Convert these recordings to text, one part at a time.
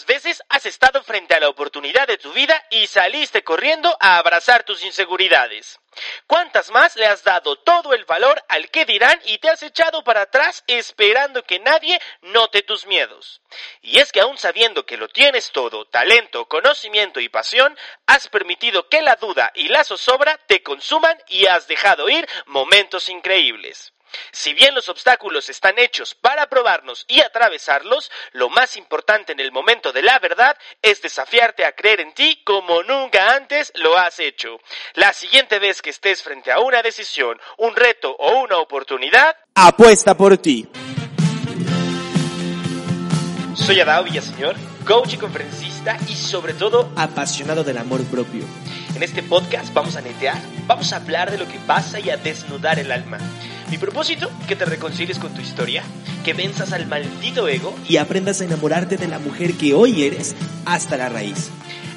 ¿Cuántas veces has estado frente a la oportunidad de tu vida y saliste corriendo a abrazar tus inseguridades? ¿Cuántas más le has dado todo el valor al que dirán y te has echado para atrás esperando que nadie note tus miedos? Y es que aún sabiendo que lo tienes todo, talento, conocimiento y pasión, has permitido que la duda y la zozobra te consuman y has dejado ir momentos increíbles. Si bien los obstáculos están hechos para probarnos y atravesarlos, lo más importante en el momento de la verdad es desafiarte a creer en ti como nunca antes lo has hecho. La siguiente vez que estés frente a una decisión, un reto o una oportunidad, apuesta por ti. Soy Adao Villaseñor, coach y conferencista y sobre todo apasionado del amor propio. En este podcast vamos a netear, vamos a hablar de lo que pasa y a desnudar el alma. Mi propósito, que te reconcilies con tu historia, que venzas al maldito ego y aprendas a enamorarte de la mujer que hoy eres hasta la raíz.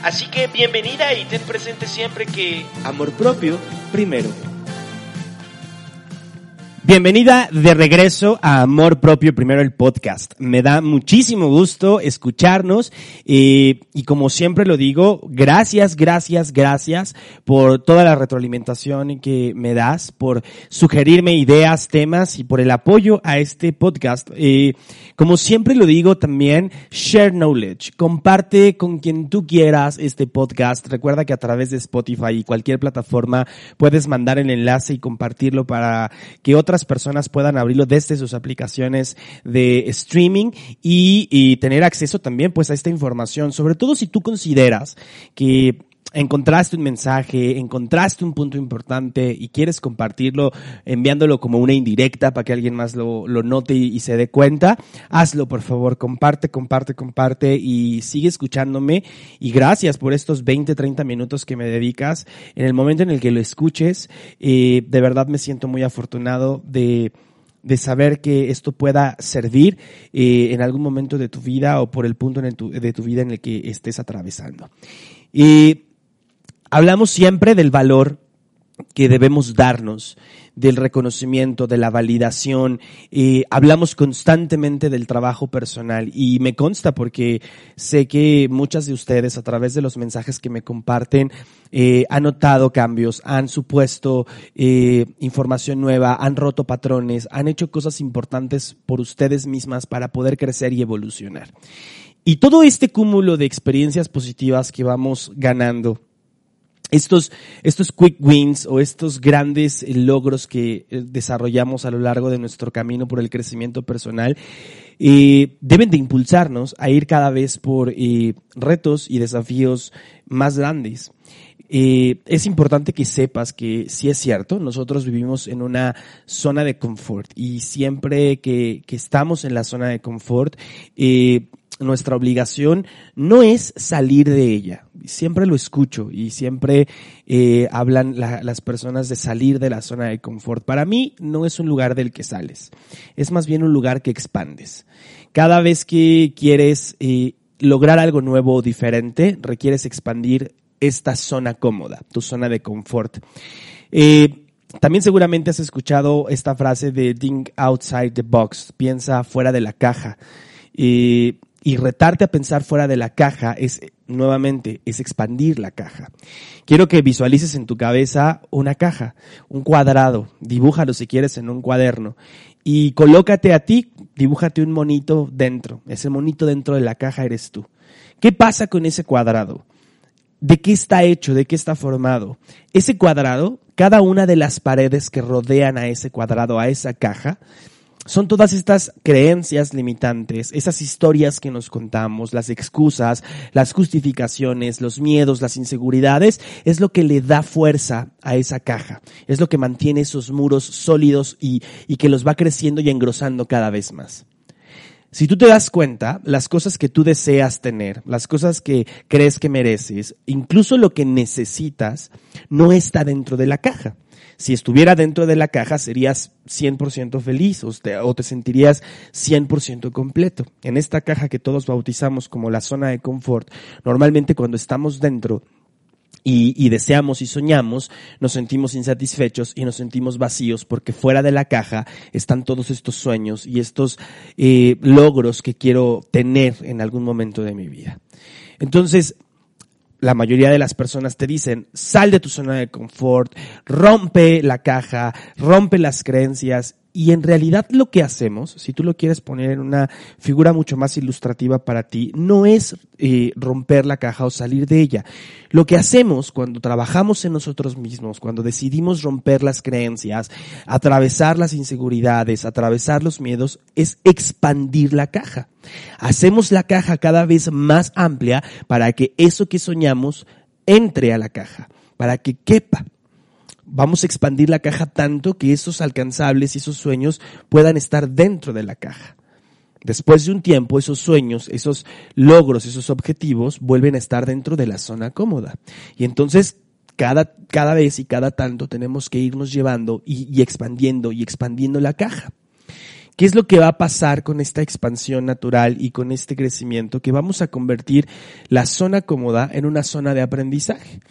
Así que bienvenida y ten presente siempre que... Amor propio primero. Bienvenida de regreso a Amor Propio Primero el podcast. Me da muchísimo gusto escucharnos eh, y como siempre lo digo, gracias, gracias, gracias por toda la retroalimentación que me das, por sugerirme ideas, temas y por el apoyo a este podcast. Eh, como siempre lo digo también, share knowledge, comparte con quien tú quieras este podcast. Recuerda que a través de Spotify y cualquier plataforma puedes mandar el enlace y compartirlo para que otras personas puedan abrirlo desde sus aplicaciones de streaming y, y tener acceso también pues a esta información, sobre todo si tú consideras que encontraste un mensaje, encontraste un punto importante y quieres compartirlo enviándolo como una indirecta para que alguien más lo, lo note y, se dé cuenta, hazlo por favor, comparte, comparte, comparte y sigue escuchándome y gracias por estos 20, 30 minutos que me dedicas. En el momento en el que lo escuches, eh, de verdad me siento muy afortunado de de saber que esto pueda servir eh, en algún momento de tu vida o por el punto en tu, de tu vida en el que estés atravesando. Y Hablamos siempre del valor que debemos darnos, del reconocimiento, de la validación. Hablamos constantemente del trabajo personal y me consta porque sé que muchas de ustedes a través de los mensajes que me comparten eh, han notado cambios, han supuesto eh, información nueva, han roto patrones, han hecho cosas importantes por ustedes mismas para poder crecer y evolucionar. Y todo este cúmulo de experiencias positivas que vamos ganando, estos, estos quick wins o estos grandes eh, logros que eh, desarrollamos a lo largo de nuestro camino por el crecimiento personal eh, deben de impulsarnos a ir cada vez por retos y desafíos más grandes. es importante que sepas que sí es cierto, nosotros vivimos en una zona de confort y siempre que, que estamos en la zona de confort, nuestra obligación no es salir de ella. Siempre lo escucho y siempre eh, hablan las personas de salir de la zona de confort. Para mí no es un lugar del que sales, es más bien un lugar que expandes. Cada vez que quieres eh, lograr algo nuevo o diferente, requieres expandir esta zona cómoda, tu zona de confort. Eh, también seguramente has escuchado esta frase de think outside the box, piensa fuera de la caja. Eh, y retarte a pensar fuera de la caja es, nuevamente, es expandir la caja. Quiero que visualices en tu cabeza una caja, un cuadrado, dibújalo si quieres en un cuaderno y colócate a ti, dibújate un monito dentro. Ese monito dentro de la caja eres tú. ¿Qué pasa con ese cuadrado? ¿De qué está hecho? ¿De qué está formado? Ese cuadrado, cada una de las paredes que rodean a ese cuadrado, a esa caja, son todas estas creencias limitantes, esas historias que nos contamos, las excusas, las justificaciones, los miedos, las inseguridades, es lo que le da fuerza a esa caja, es lo que mantiene esos muros sólidos y, y que los va creciendo y engrosando cada vez más. Si tú te das cuenta, las cosas que tú deseas tener, las cosas que crees que mereces, incluso lo que necesitas, no está dentro de la caja si estuviera dentro de la caja serías 100% feliz o te, o te sentirías 100% completo. En esta caja que todos bautizamos como la zona de confort, normalmente cuando estamos dentro, y, deseamos y soñamos, nos sentimos insatisfechos y nos sentimos vacíos porque fuera de la caja están todos estos sueños y estos eh, logros que quiero tener en algún momento de mi vida. Entonces, la mayoría de las personas te dicen, sal de tu zona de confort, rompe la caja, rompe las creencias y en realidad lo que hacemos, si tú lo quieres poner en una figura mucho más ilustrativa para ti, no es eh, romper la caja o salir de ella. Lo que hacemos cuando trabajamos en nosotros mismos, cuando decidimos romper las creencias, atravesar las inseguridades, atravesar los miedos, es expandir la caja. Hacemos la caja cada vez más amplia para que eso que soñamos entre a la caja, para que quepa vamos a expandir la caja tanto que esos alcanzables y esos sueños puedan estar dentro de la caja. Después de un tiempo, esos sueños, esos logros, esos objetivos vuelven a estar dentro de la zona cómoda. Y entonces, cada, cada vez y cada tanto tenemos que irnos llevando y, y expandiendo y expandiendo la caja. ¿Qué es lo que va a pasar con esta expansión natural y con este crecimiento? Que vamos a convertir la zona cómoda en una zona de aprendizaje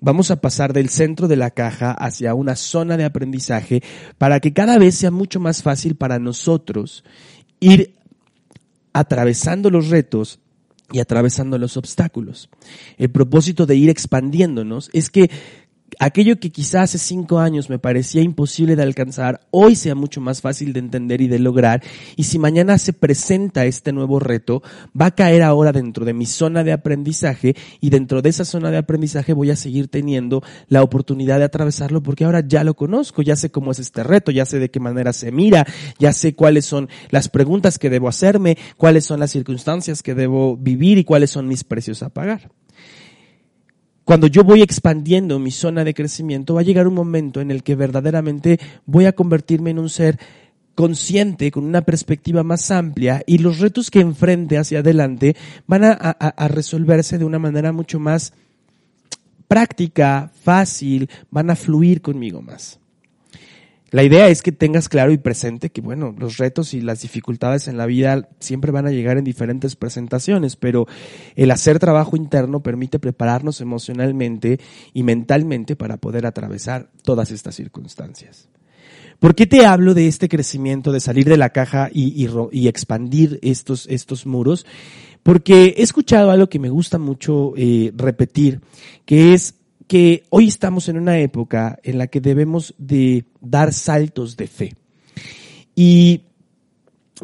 vamos a pasar del centro de la caja hacia una zona de aprendizaje para que cada vez sea mucho más fácil para nosotros ir atravesando los retos y atravesando los obstáculos. El propósito de ir expandiéndonos es que aquello que quizás hace cinco años me parecía imposible de alcanzar, hoy sea mucho más fácil de entender y de lograr. Y si mañana se presenta este nuevo reto, va a caer ahora dentro de mi zona de aprendizaje y dentro de esa zona de aprendizaje voy a seguir teniendo la oportunidad de atravesarlo porque ahora ya lo conozco, ya sé cómo es este reto, ya sé de qué manera se mira, ya sé cuáles son las preguntas que debo hacerme, cuáles son las circunstancias que debo vivir y cuáles son mis precios a pagar. Cuando yo voy expandiendo mi zona de crecimiento, va a llegar un momento en el que verdaderamente voy a convertirme en un ser consciente, con una perspectiva más amplia y los retos que enfrente hacia adelante van a, a, resolverse de una manera mucho más práctica, fácil, van a fluir conmigo más. La idea es que tengas claro y presente que, bueno, los retos y las dificultades en la vida siempre van a llegar en diferentes presentaciones, pero el hacer trabajo interno permite prepararnos emocionalmente y mentalmente para poder atravesar todas estas circunstancias. ¿Por qué te hablo de este crecimiento, de salir de la caja y, expandir estos, estos muros? Porque he escuchado algo que me gusta mucho eh, repetir, que es que hoy estamos en una época en la que debemos de dar saltos de fe. Y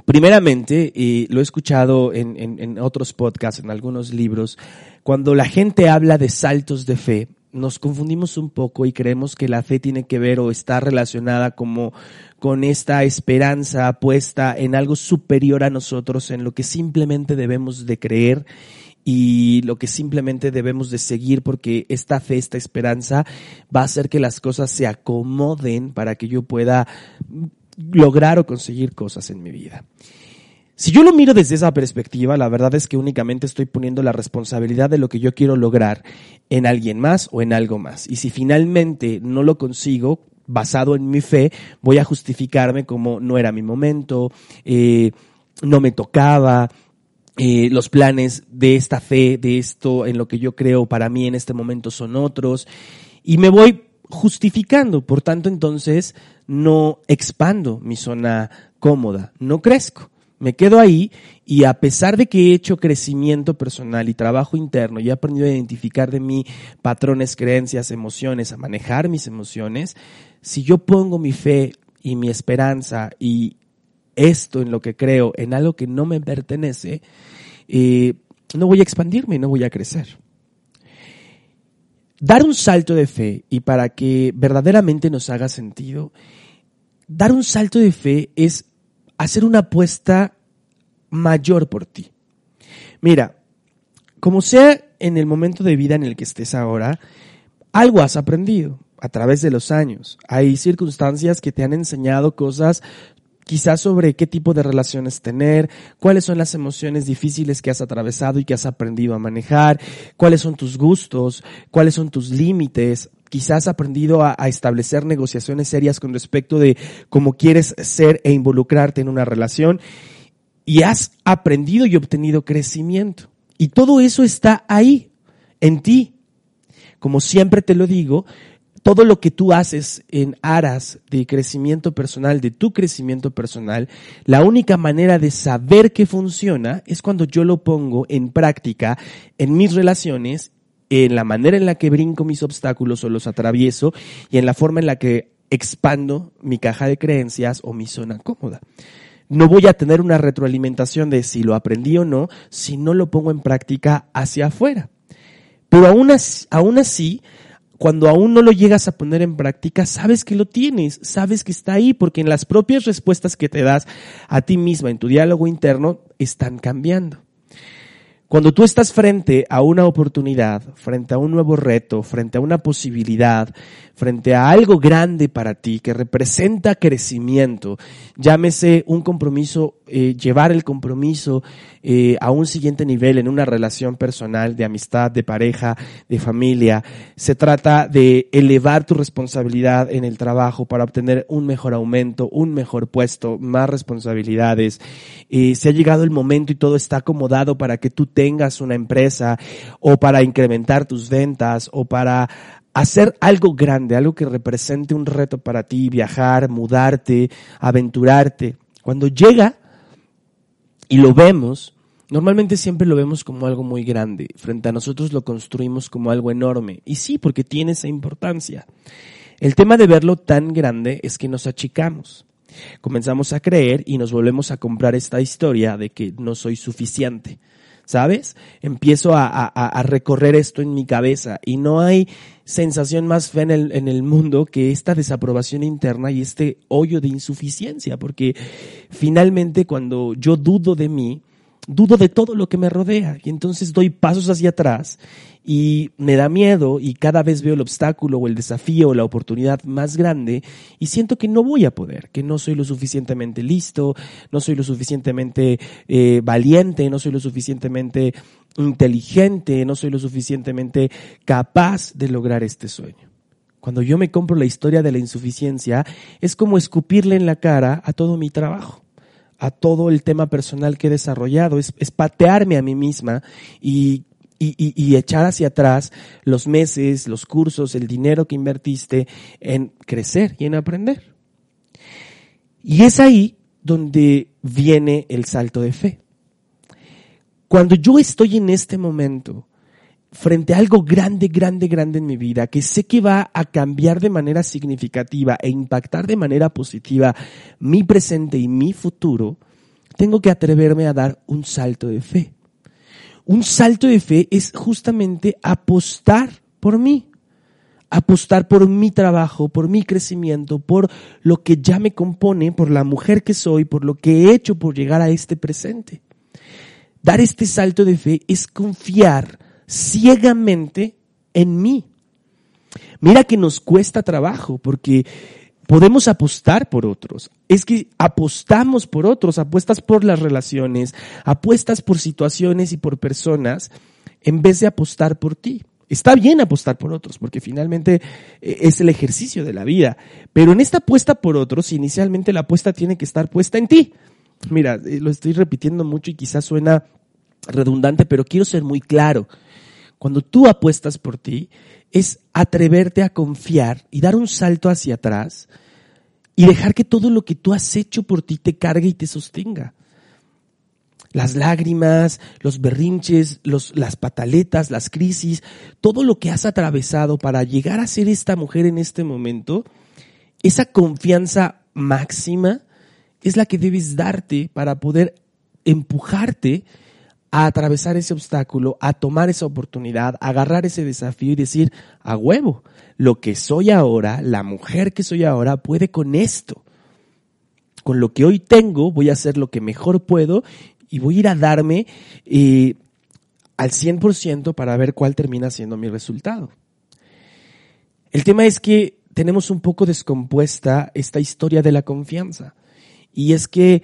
primeramente, eh, lo he escuchado en, en otros podcasts, en algunos libros, cuando la gente habla de saltos de fe, nos confundimos un poco y creemos que la fe tiene que ver o está relacionada como con esta esperanza puesta en algo superior a nosotros, en lo que simplemente debemos de creer y lo que simplemente debemos de seguir porque esta fe, esta esperanza va a hacer que las cosas se acomoden para que yo pueda lograr o conseguir cosas en mi vida. Si yo lo miro desde esa perspectiva, la verdad es que únicamente estoy poniendo la responsabilidad de lo que yo quiero lograr en alguien más o en algo más. Y si finalmente no lo consigo, basado en mi fe, voy a justificarme como no era mi momento, eh, no me tocaba, eh, los planes de esta fe, de esto en lo que yo creo para mí en este momento son otros, y me voy justificando, por tanto entonces no expando mi zona cómoda, no crezco. Me quedo ahí y a pesar de que he hecho crecimiento personal y trabajo interno y he aprendido a identificar de mí patrones, creencias, emociones, a manejar mis emociones, si yo pongo mi fe y mi esperanza y esto en lo que creo, en algo que no me pertenece, eh, no voy a expandirme, no voy a crecer. Dar un salto de fe y para que verdaderamente nos haga sentido, dar un salto de fe es hacer una apuesta mayor por ti. Mira, como sea en el momento de vida en el que estés ahora, algo has aprendido a través de los años. Hay circunstancias que te han enseñado cosas quizás sobre qué tipo de relaciones tener, cuáles son las emociones difíciles que has atravesado y que has aprendido a manejar, cuáles son tus gustos, cuáles son tus límites, quizás has aprendido a, establecer negociaciones serias con respecto de cómo quieres ser e involucrarte en una relación y has aprendido y obtenido crecimiento. Y todo eso está ahí, en ti. como siempre te lo digo, todo lo que tú haces en aras de crecimiento personal, de tu crecimiento personal, la única manera de saber que funciona es cuando yo lo pongo en práctica en mis relaciones, en la manera en la que brinco mis obstáculos o los atravieso y en la forma en la que expando mi caja de creencias o mi zona cómoda. No voy a tener una retroalimentación de si lo aprendí o no si no lo pongo en práctica hacia afuera. Pero aún así, aún así cuando aún no lo llegas a poner en práctica, sabes que lo tienes, sabes que está ahí, porque en las propias respuestas que te das a ti misma en tu diálogo interno están cambiando. Cuando tú estás frente a una oportunidad, frente a un nuevo reto, frente a una posibilidad, frente a algo grande para ti que representa crecimiento, llámese un compromiso, eh, llevar el compromiso eh, a un siguiente nivel en una relación personal, de amistad, de pareja, de familia. Se trata de elevar tu responsabilidad en el trabajo para obtener un mejor aumento, un mejor puesto, más responsabilidades. Eh, se ha llegado el momento y todo está acomodado para que tú tengas una empresa o para incrementar tus ventas o para hacer algo grande, algo que represente un reto para ti, viajar, mudarte, aventurarte. Cuando llega y lo vemos, Normalmente siempre lo vemos como algo muy grande, frente a nosotros lo construimos como algo enorme, y sí, porque tiene esa importancia. El tema de verlo tan grande es que nos achicamos. Comenzamos a creer y nos volvemos a comprar esta historia de que no soy suficiente. ¿Sabes? Empiezo a, a, recorrer esto en mi cabeza y no hay sensación más fea en el, en el mundo que esta desaprobación interna y este hoyo de insuficiencia, porque finalmente cuando yo dudo de mí, dudo de todo lo que me rodea y entonces doy pasos hacia atrás y me da miedo y cada vez veo el obstáculo o el desafío o la oportunidad más grande y siento que no voy a poder, que no soy lo suficientemente listo, no soy lo suficientemente eh, valiente, no soy lo suficientemente inteligente, no soy lo suficientemente capaz de lograr este sueño. Cuando yo me compro la historia de la insuficiencia, es como escupirle en la cara a todo mi trabajo a todo el tema personal que he desarrollado, es, patearme a mí misma y, y, echar hacia atrás los meses, los cursos, el dinero que invertiste en crecer y en aprender. Y es ahí donde viene el salto de fe. Cuando yo estoy en este momento frente a algo grande, grande, grande en mi vida, que sé que va a cambiar de manera significativa e impactar de manera positiva mi presente y mi futuro, tengo que atreverme a dar un salto de fe. Un salto de fe es justamente apostar por mí, apostar por mi trabajo, por mi crecimiento, por lo que ya me compone, por la mujer que soy, por lo que he hecho por llegar a este presente. Dar este salto de fe es confiar ciegamente en mí. Mira que nos cuesta trabajo porque podemos apostar por otros. Es que apostamos por otros, apuestas por las relaciones, apuestas por situaciones y por personas en vez de apostar por ti. Está bien apostar por otros, porque finalmente eh, es el ejercicio de la vida. Pero en esta apuesta por otros, inicialmente la apuesta tiene que estar puesta en ti. Mira, eh, lo estoy repitiendo mucho y quizás suena redundante, pero quiero ser muy claro cuando tú apuestas por ti, es atreverte a confiar y dar un salto hacia atrás y dejar que todo lo que tú has hecho por ti te cargue y te sostenga. Las lágrimas, los berrinches, los, las pataletas, las crisis, todo lo que has atravesado para llegar a ser esta mujer en este momento, esa confianza máxima es la que debes darte para poder empujarte a atravesar ese obstáculo, a tomar esa oportunidad, a agarrar ese desafío y decir, a huevo, lo que soy ahora, la mujer que soy ahora, puede con esto. Con lo que hoy tengo, voy a hacer lo que mejor puedo y voy a ir a darme eh, al 100% para ver cuál termina siendo mi resultado. El tema es que tenemos un poco descompuesta esta historia de la confianza. Y es que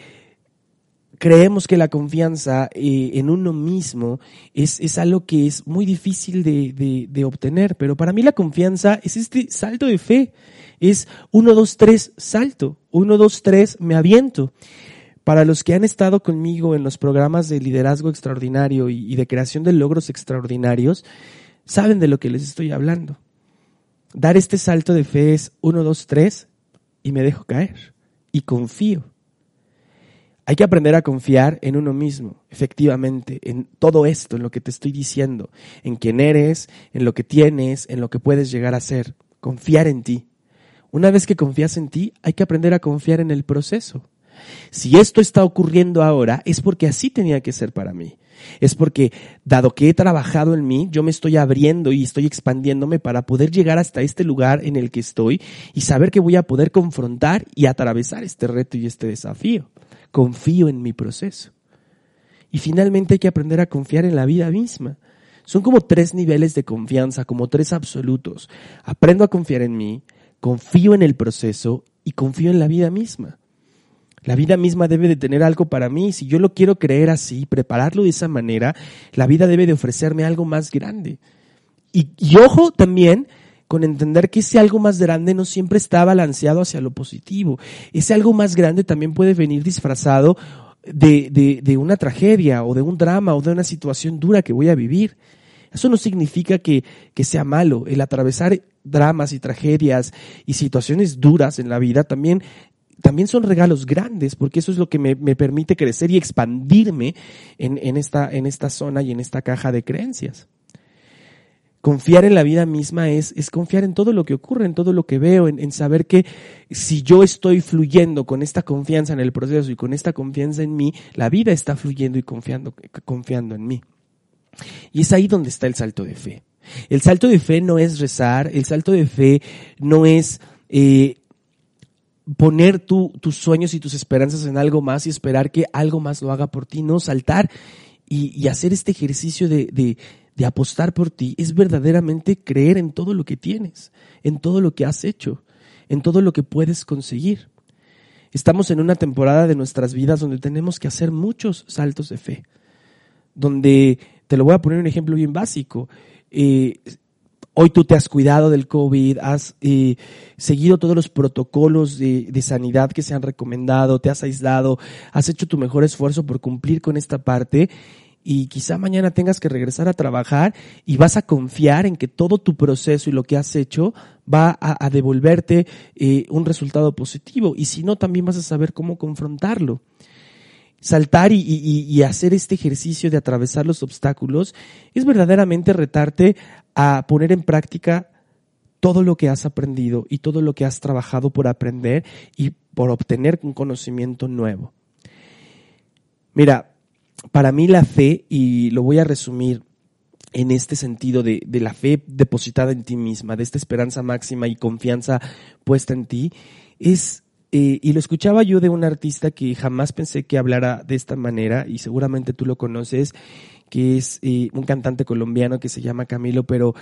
creemos que la confianza eh, en uno mismo es, es, algo que es muy difícil de, de, obtener, pero para mí la confianza es este salto de fe, es uno, dos, tres, salto, uno, dos, tres, me aviento. Para los que han estado conmigo en los programas de liderazgo extraordinario y de creación de logros extraordinarios, saben de lo que les estoy hablando. Dar este salto de fe es uno, dos, tres y me dejo caer y confío. Hay que aprender a confiar en uno mismo, efectivamente, en todo esto, en lo que te estoy diciendo, en quién eres, en lo que tienes, en lo que puedes llegar a ser. Confiar en ti. Una vez que confías en ti, hay que aprender a confiar en el proceso. Si esto está ocurriendo ahora, es porque así tenía que ser para mí. Es porque, dado que he trabajado en mí, yo me estoy abriendo y estoy expandiéndome para poder llegar hasta este lugar en el que estoy y saber que voy a poder confrontar y atravesar este reto y este desafío confío en mi proceso. Y finalmente hay que aprender a confiar en la vida misma. Son como tres niveles de confianza, como tres absolutos. Aprendo a confiar en mí, confío en el proceso y confío en la vida misma. La vida misma debe de tener algo para mí. Si yo lo quiero creer así, prepararlo de esa manera, la vida debe de ofrecerme algo más grande. Y, y ojo también con entender que ese algo más grande no siempre está balanceado hacia lo positivo. Ese algo más grande también puede venir disfrazado de, de, una tragedia o de un drama o de una situación dura que voy a vivir. Eso no significa que, que, sea malo. El atravesar dramas y tragedias y situaciones duras en la vida también, también son regalos grandes, porque eso es lo que me, me permite crecer y expandirme en, en, esta, en esta zona y en esta caja de creencias. Confiar en la vida misma es, es confiar en todo lo que ocurre, en todo lo que veo, en, en, saber que si yo estoy fluyendo con esta confianza en el proceso y con esta confianza en mí, la vida está fluyendo y confiando, confiando en mí. Y es ahí donde está el salto de fe. El salto de fe no es rezar, el salto de fe no es eh, poner tu, tus sueños y tus esperanzas en algo más y esperar que algo más lo haga por ti, no saltar y, y hacer este ejercicio de, de de apostar por ti es verdaderamente creer en todo lo que tienes, en todo lo que has hecho, en todo lo que puedes conseguir. Estamos en una temporada de nuestras vidas donde tenemos que hacer muchos saltos de fe, donde, te lo voy a poner un ejemplo bien básico, eh, hoy tú te has cuidado del COVID, has eh, seguido todos los protocolos de, de, sanidad que se han recomendado, te has aislado, has hecho tu mejor esfuerzo por cumplir con esta parte y quizá mañana tengas que regresar a trabajar y vas a confiar en que todo tu proceso y lo que has hecho va a, devolverte eh, un resultado positivo y si no también vas a saber cómo confrontarlo. Saltar y, y hacer este ejercicio de atravesar los obstáculos es verdaderamente retarte a poner en práctica todo lo que has aprendido y todo lo que has trabajado por aprender y por obtener un conocimiento nuevo. Mira, para mí la fe, y lo voy a resumir en este sentido de, de, la fe depositada en ti misma, de esta esperanza máxima y confianza puesta en ti, es, eh, y lo escuchaba yo de un artista que jamás pensé que hablara de esta manera, y seguramente tú lo conoces, que es un cantante colombiano que se llama Camilo, pero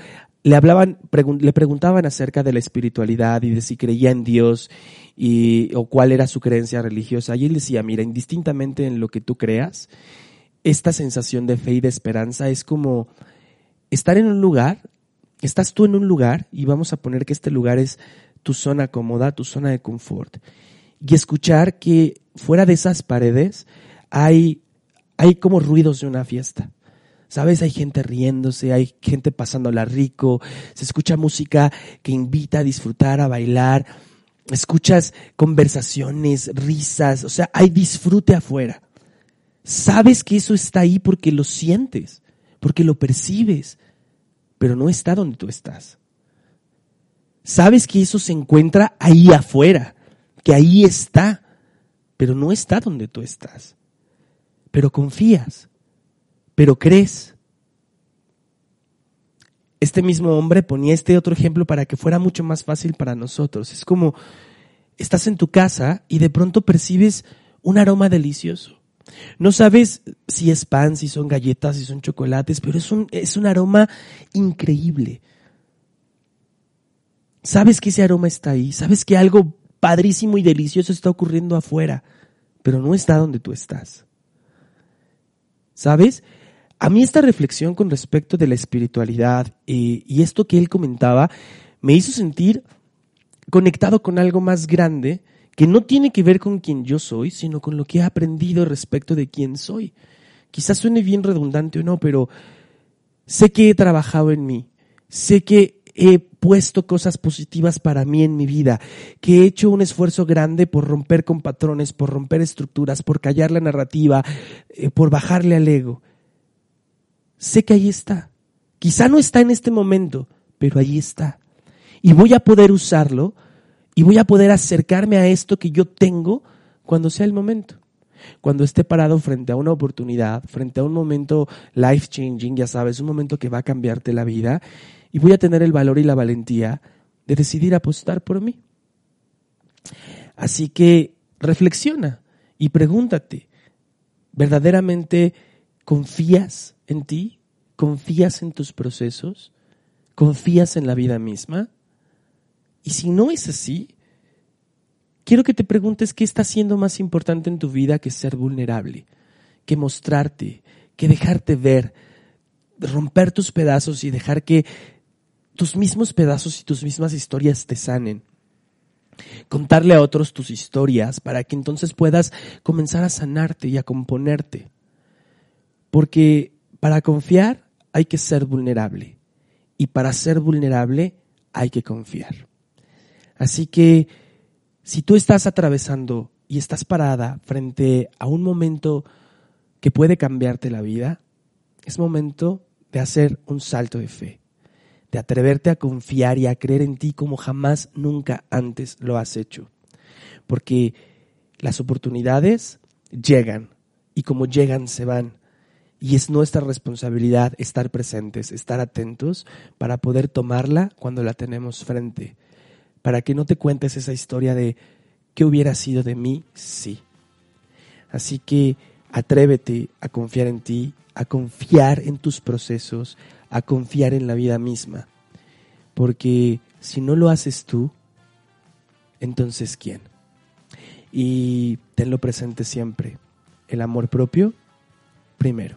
le hablaban, le preguntaban acerca de la espiritualidad y de si creía en Dios y, o cuál era su creencia religiosa. Y él decía, mira, indistintamente en lo que tú creas, esta sensación de fe y de esperanza es como estar en un lugar, estás tú en un lugar y vamos a poner que este lugar es tu zona cómoda, tu zona de confort, y escuchar que fuera de esas paredes hay, hay como ruidos de una fiesta. ¿Sabes? Hay gente riéndose, hay gente pasándola rico, se escucha música que invita a disfrutar, a bailar, escuchas conversaciones, risas, o sea, hay disfrute afuera. Sabes que eso está ahí porque lo sientes, porque lo percibes, pero no está donde tú estás. Sabes que eso se encuentra ahí afuera, que ahí está, pero no está donde tú estás. Pero confías, pero crees. Este mismo hombre ponía este otro ejemplo para que fuera mucho más fácil para nosotros. Es como estás en tu casa y de pronto percibes un aroma delicioso no sabes si es pan, si son galletas, si son chocolates, pero es un, es un aroma increíble. Sabes que ese aroma está ahí, sabes que algo padrísimo y delicioso está ocurriendo afuera, pero no está donde tú estás. ¿Sabes? A mí esta reflexión con respecto de la espiritualidad y esto que él comentaba me hizo sentir conectado con algo más grande que no tiene que ver con quien yo soy, sino con lo que he aprendido respecto de quién soy. Quizás suene bien redundante o no, pero sé que he trabajado en mí, Sé que he puesto cosas positivas para mí en mi vida, que he hecho un esfuerzo grande por romper con patrones, por romper estructuras, por callar la narrativa, eh, por bajarle al ego. Sé que ahí está. Quizá no está en este momento, pero ahí está. Y voy a poder usarlo y voy a poder acercarme a esto que yo tengo cuando sea el momento. Cuando esté parado frente a una oportunidad, frente a un momento life changing, ya sabes, un momento que va a cambiarte la vida, y voy a tener el valor y la valentía de decidir apostar por mí. Así que reflexiona y pregúntate, ¿verdaderamente confías en ti? ¿Confías en tus procesos? ¿Confías en la vida misma? Y si no es así, quiero que te preguntes qué está siendo más importante en tu vida que ser vulnerable, que mostrarte, que dejarte ver, romper tus pedazos y dejar que tus mismos pedazos y tus mismas historias te sanen. Contarle a otros tus historias para que entonces puedas comenzar a sanarte y a componerte. Porque para confiar hay que ser vulnerable y para ser vulnerable hay que confiar. Así que si tú estás atravesando y estás parada frente a un momento que puede cambiarte la vida, es momento de hacer un salto de fe, de atreverte a confiar y a creer en ti como jamás nunca antes lo has hecho. Porque las oportunidades llegan y como llegan se van. Y es nuestra responsabilidad estar presentes, estar atentos para poder tomarla cuando la tenemos frente para que no te cuentes esa historia de qué hubiera sido de mí, sí. Así que atrévete a confiar en ti, a confiar en tus procesos, a confiar en la vida misma. Porque si no lo haces tú, entonces ¿quién? Y tenlo presente siempre. El amor propio, primero.